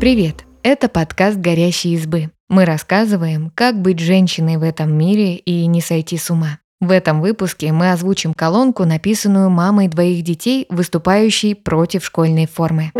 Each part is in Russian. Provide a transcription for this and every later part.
Привет! Это подкаст «Горящие избы». Мы рассказываем, как быть женщиной в этом мире и не сойти с ума. В этом выпуске мы озвучим колонку, написанную мамой двоих детей, выступающей против школьной формы.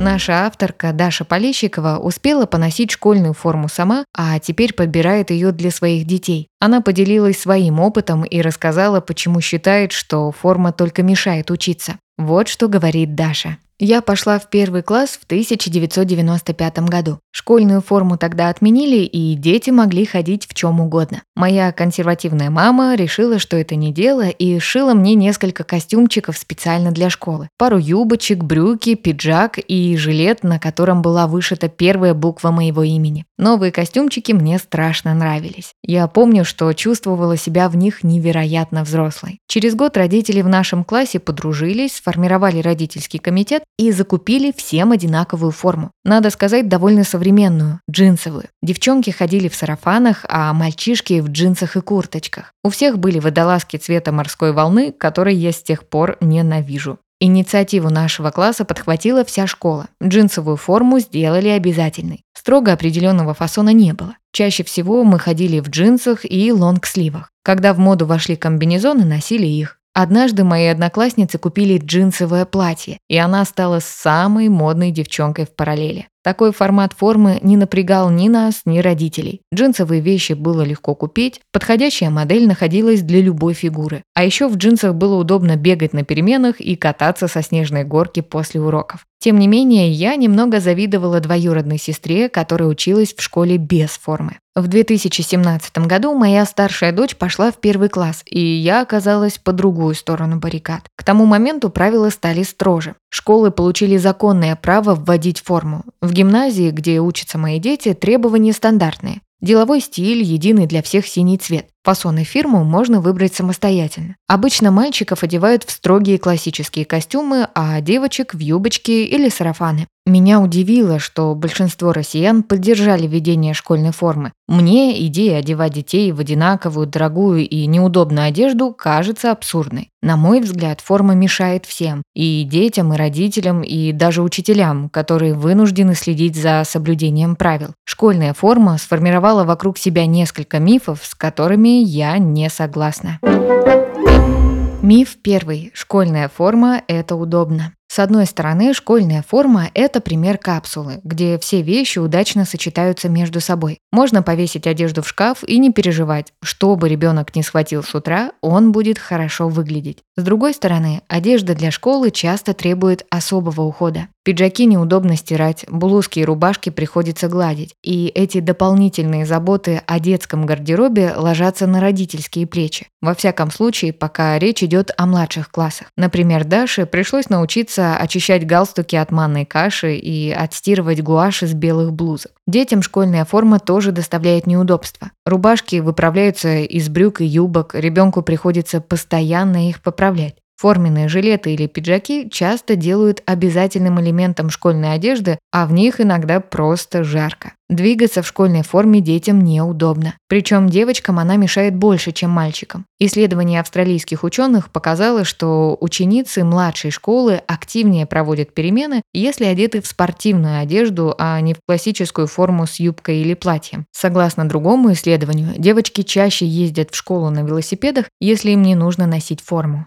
Наша авторка Даша Полещикова успела поносить школьную форму сама, а теперь подбирает ее для своих детей. Она поделилась своим опытом и рассказала, почему считает, что форма только мешает учиться. Вот что говорит Даша. Я пошла в первый класс в 1995 году. Школьную форму тогда отменили, и дети могли ходить в чем угодно. Моя консервативная мама решила, что это не дело, и шила мне несколько костюмчиков специально для школы. Пару юбочек, брюки, пиджак и жилет, на котором была вышита первая буква моего имени. Новые костюмчики мне страшно нравились. Я помню, что чувствовала себя в них невероятно взрослой. Через год родители в нашем классе подружились, сформировали родительский комитет и закупили всем одинаковую форму. Надо сказать, довольно современную, джинсовую. Девчонки ходили в сарафанах, а мальчишки в джинсах и курточках. У всех были водолазки цвета морской волны, которые я с тех пор ненавижу. Инициативу нашего класса подхватила вся школа. Джинсовую форму сделали обязательной. Строго определенного фасона не было. Чаще всего мы ходили в джинсах и лонгсливах. Когда в моду вошли комбинезоны, носили их. Однажды мои одноклассницы купили джинсовое платье, и она стала самой модной девчонкой в параллели. Такой формат формы не напрягал ни нас, ни родителей. Джинсовые вещи было легко купить, подходящая модель находилась для любой фигуры. А еще в джинсах было удобно бегать на переменах и кататься со снежной горки после уроков. Тем не менее, я немного завидовала двоюродной сестре, которая училась в школе без формы. В 2017 году моя старшая дочь пошла в первый класс, и я оказалась по другую сторону баррикад. К тому моменту правила стали строже. Школы получили законное право вводить форму. В гимназии, где учатся мои дети, требования стандартные. Деловой стиль, единый для всех синий цвет. Фасон и фирму можно выбрать самостоятельно. Обычно мальчиков одевают в строгие классические костюмы, а девочек в юбочки или сарафаны. Меня удивило, что большинство россиян поддержали введение школьной формы. Мне идея одевать детей в одинаковую, дорогую и неудобную одежду кажется абсурдной. На мой взгляд, форма мешает всем – и детям, и родителям, и даже учителям, которые вынуждены следить за соблюдением правил. Школьная форма сформировала вокруг себя несколько мифов, с которыми я не согласна. Миф первый. Школьная форма – это удобно. С одной стороны, школьная форма – это пример капсулы, где все вещи удачно сочетаются между собой. Можно повесить одежду в шкаф и не переживать, что бы ребенок не схватил с утра, он будет хорошо выглядеть. С другой стороны, одежда для школы часто требует особого ухода. Пиджаки неудобно стирать, блузки и рубашки приходится гладить, и эти дополнительные заботы о детском гардеробе ложатся на родительские плечи. Во всяком случае, пока речь идет о младших классах. Например, Даше пришлось научиться учиться очищать галстуки от манной каши и отстирывать гуашь из белых блузок. Детям школьная форма тоже доставляет неудобства. Рубашки выправляются из брюк и юбок, ребенку приходится постоянно их поправлять. Форменные жилеты или пиджаки часто делают обязательным элементом школьной одежды, а в них иногда просто жарко. Двигаться в школьной форме детям неудобно. Причем девочкам она мешает больше, чем мальчикам. Исследование австралийских ученых показало, что ученицы младшей школы активнее проводят перемены, если одеты в спортивную одежду, а не в классическую форму с юбкой или платьем. Согласно другому исследованию, девочки чаще ездят в школу на велосипедах, если им не нужно носить форму.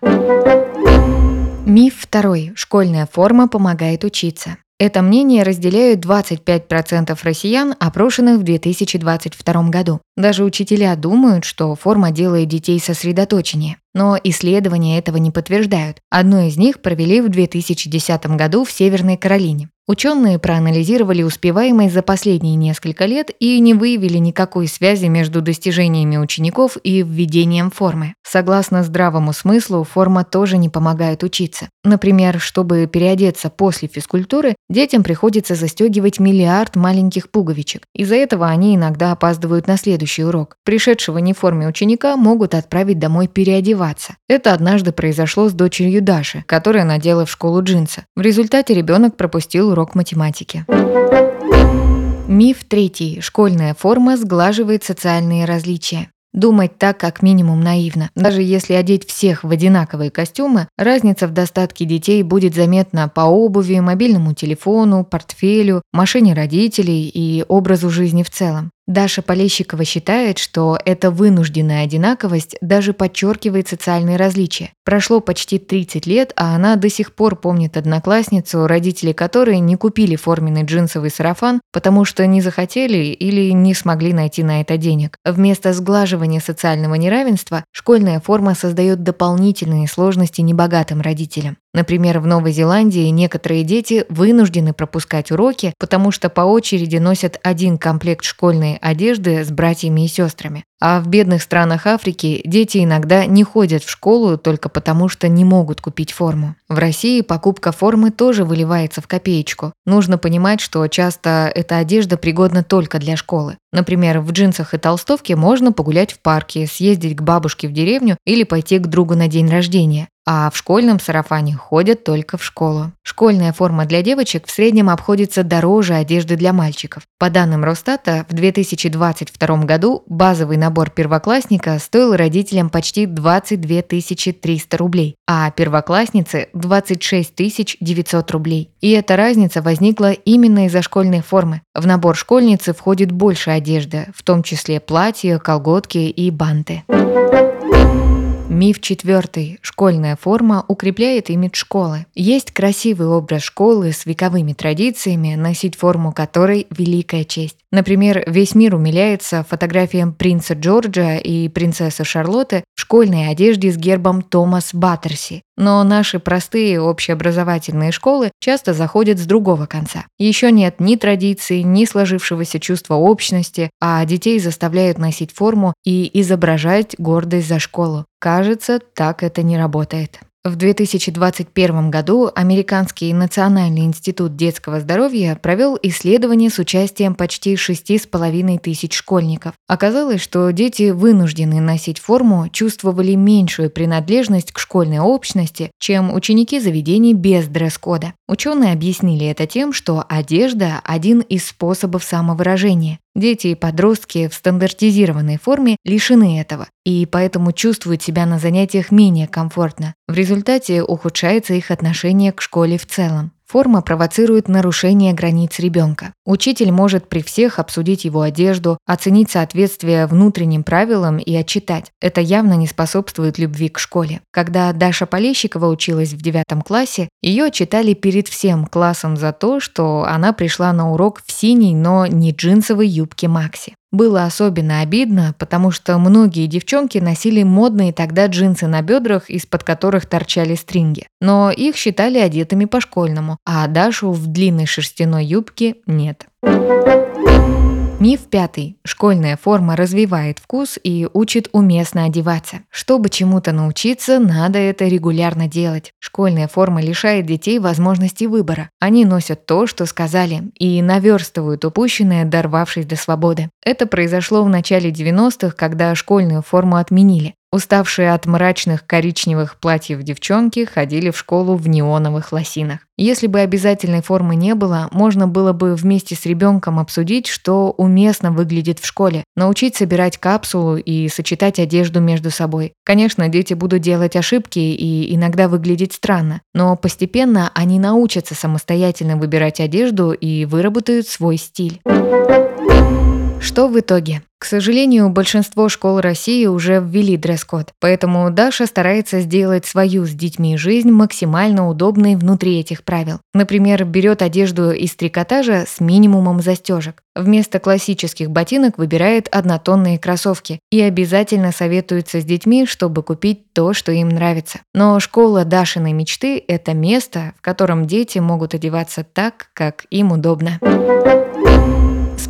Миф второй. Школьная форма помогает учиться. Это мнение разделяют 25% россиян, опрошенных в 2022 году. Даже учителя думают, что форма делает детей сосредоточеннее. Но исследования этого не подтверждают. Одно из них провели в 2010 году в Северной Каролине. Ученые проанализировали успеваемость за последние несколько лет и не выявили никакой связи между достижениями учеников и введением формы. Согласно здравому смыслу, форма тоже не помогает учиться. Например, чтобы переодеться после физкультуры, детям приходится застегивать миллиард маленьких пуговичек. Из-за этого они иногда опаздывают на следующий урок. Пришедшего не в форме ученика могут отправить домой переодеваться. Это однажды произошло с дочерью Даши, которая надела в школу джинсы. В результате ребенок пропустил урок математики. Миф третий. Школьная форма сглаживает социальные различия. Думать так как минимум наивно. Даже если одеть всех в одинаковые костюмы, разница в достатке детей будет заметна по обуви, мобильному телефону, портфелю, машине родителей и образу жизни в целом. Даша Полещикова считает, что эта вынужденная одинаковость даже подчеркивает социальные различия. Прошло почти 30 лет, а она до сих пор помнит одноклассницу, родители которой не купили форменный джинсовый сарафан, потому что не захотели или не смогли найти на это денег. Вместо сглаживания социального неравенства школьная форма создает дополнительные сложности небогатым родителям. Например, в Новой Зеландии некоторые дети вынуждены пропускать уроки, потому что по очереди носят один комплект школьной одежды с братьями и сестрами. А в бедных странах Африки дети иногда не ходят в школу только потому, что не могут купить форму. В России покупка формы тоже выливается в копеечку. Нужно понимать, что часто эта одежда пригодна только для школы. Например, в джинсах и толстовке можно погулять в парке, съездить к бабушке в деревню или пойти к другу на день рождения а в школьном сарафане ходят только в школу. Школьная форма для девочек в среднем обходится дороже одежды для мальчиков. По данным Росстата, в 2022 году базовый набор первоклассника стоил родителям почти 22 300 рублей, а первоклассницы – 26 900 рублей. И эта разница возникла именно из-за школьной формы. В набор школьницы входит больше одежды, в том числе платья, колготки и банты. Миф четвертый. Школьная форма укрепляет имидж школы. Есть красивый образ школы с вековыми традициями, носить форму которой – великая честь. Например, весь мир умиляется фотографиям принца Джорджа и принцессы Шарлотты в школьной одежде с гербом Томас Баттерси. Но наши простые общеобразовательные школы часто заходят с другого конца. Еще нет ни традиций, ни сложившегося чувства общности, а детей заставляют носить форму и изображать гордость за школу. Кажется, так это не работает. В 2021 году Американский национальный институт детского здоровья провел исследование с участием почти 6,5 тысяч школьников. Оказалось, что дети, вынужденные носить форму, чувствовали меньшую принадлежность к школьной общности, чем ученики заведений без дресс-кода. Ученые объяснили это тем, что одежда – один из способов самовыражения. Дети и подростки в стандартизированной форме лишены этого, и поэтому чувствуют себя на занятиях менее комфортно. В результате ухудшается их отношение к школе в целом. Форма провоцирует нарушение границ ребенка. Учитель может при всех обсудить его одежду, оценить соответствие внутренним правилам и отчитать. Это явно не способствует любви к школе. Когда Даша Полещикова училась в девятом классе, ее отчитали перед всем классом за то, что она пришла на урок в синей, но не джинсовой юбке Макси. Было особенно обидно, потому что многие девчонки носили модные тогда джинсы на бедрах, из-под которых торчали стринги. Но их считали одетыми по-школьному, а Дашу в длинной шерстяной юбке нет. Миф пятый. Школьная форма развивает вкус и учит уместно одеваться. Чтобы чему-то научиться, надо это регулярно делать. Школьная форма лишает детей возможности выбора. Они носят то, что сказали, и наверстывают упущенное, дорвавшись до свободы. Это произошло в начале 90-х, когда школьную форму отменили. Уставшие от мрачных коричневых платьев девчонки ходили в школу в неоновых лосинах. Если бы обязательной формы не было, можно было бы вместе с ребенком обсудить, что уместно выглядит в школе, научить собирать капсулу и сочетать одежду между собой. Конечно, дети будут делать ошибки и иногда выглядеть странно, но постепенно они научатся самостоятельно выбирать одежду и выработают свой стиль. Что в итоге? К сожалению, большинство школ России уже ввели дресс-код, поэтому Даша старается сделать свою с детьми жизнь максимально удобной внутри этих правил. Например, берет одежду из трикотажа с минимумом застежек. Вместо классических ботинок выбирает однотонные кроссовки и обязательно советуется с детьми, чтобы купить то, что им нравится. Но школа Дашиной мечты – это место, в котором дети могут одеваться так, как им удобно.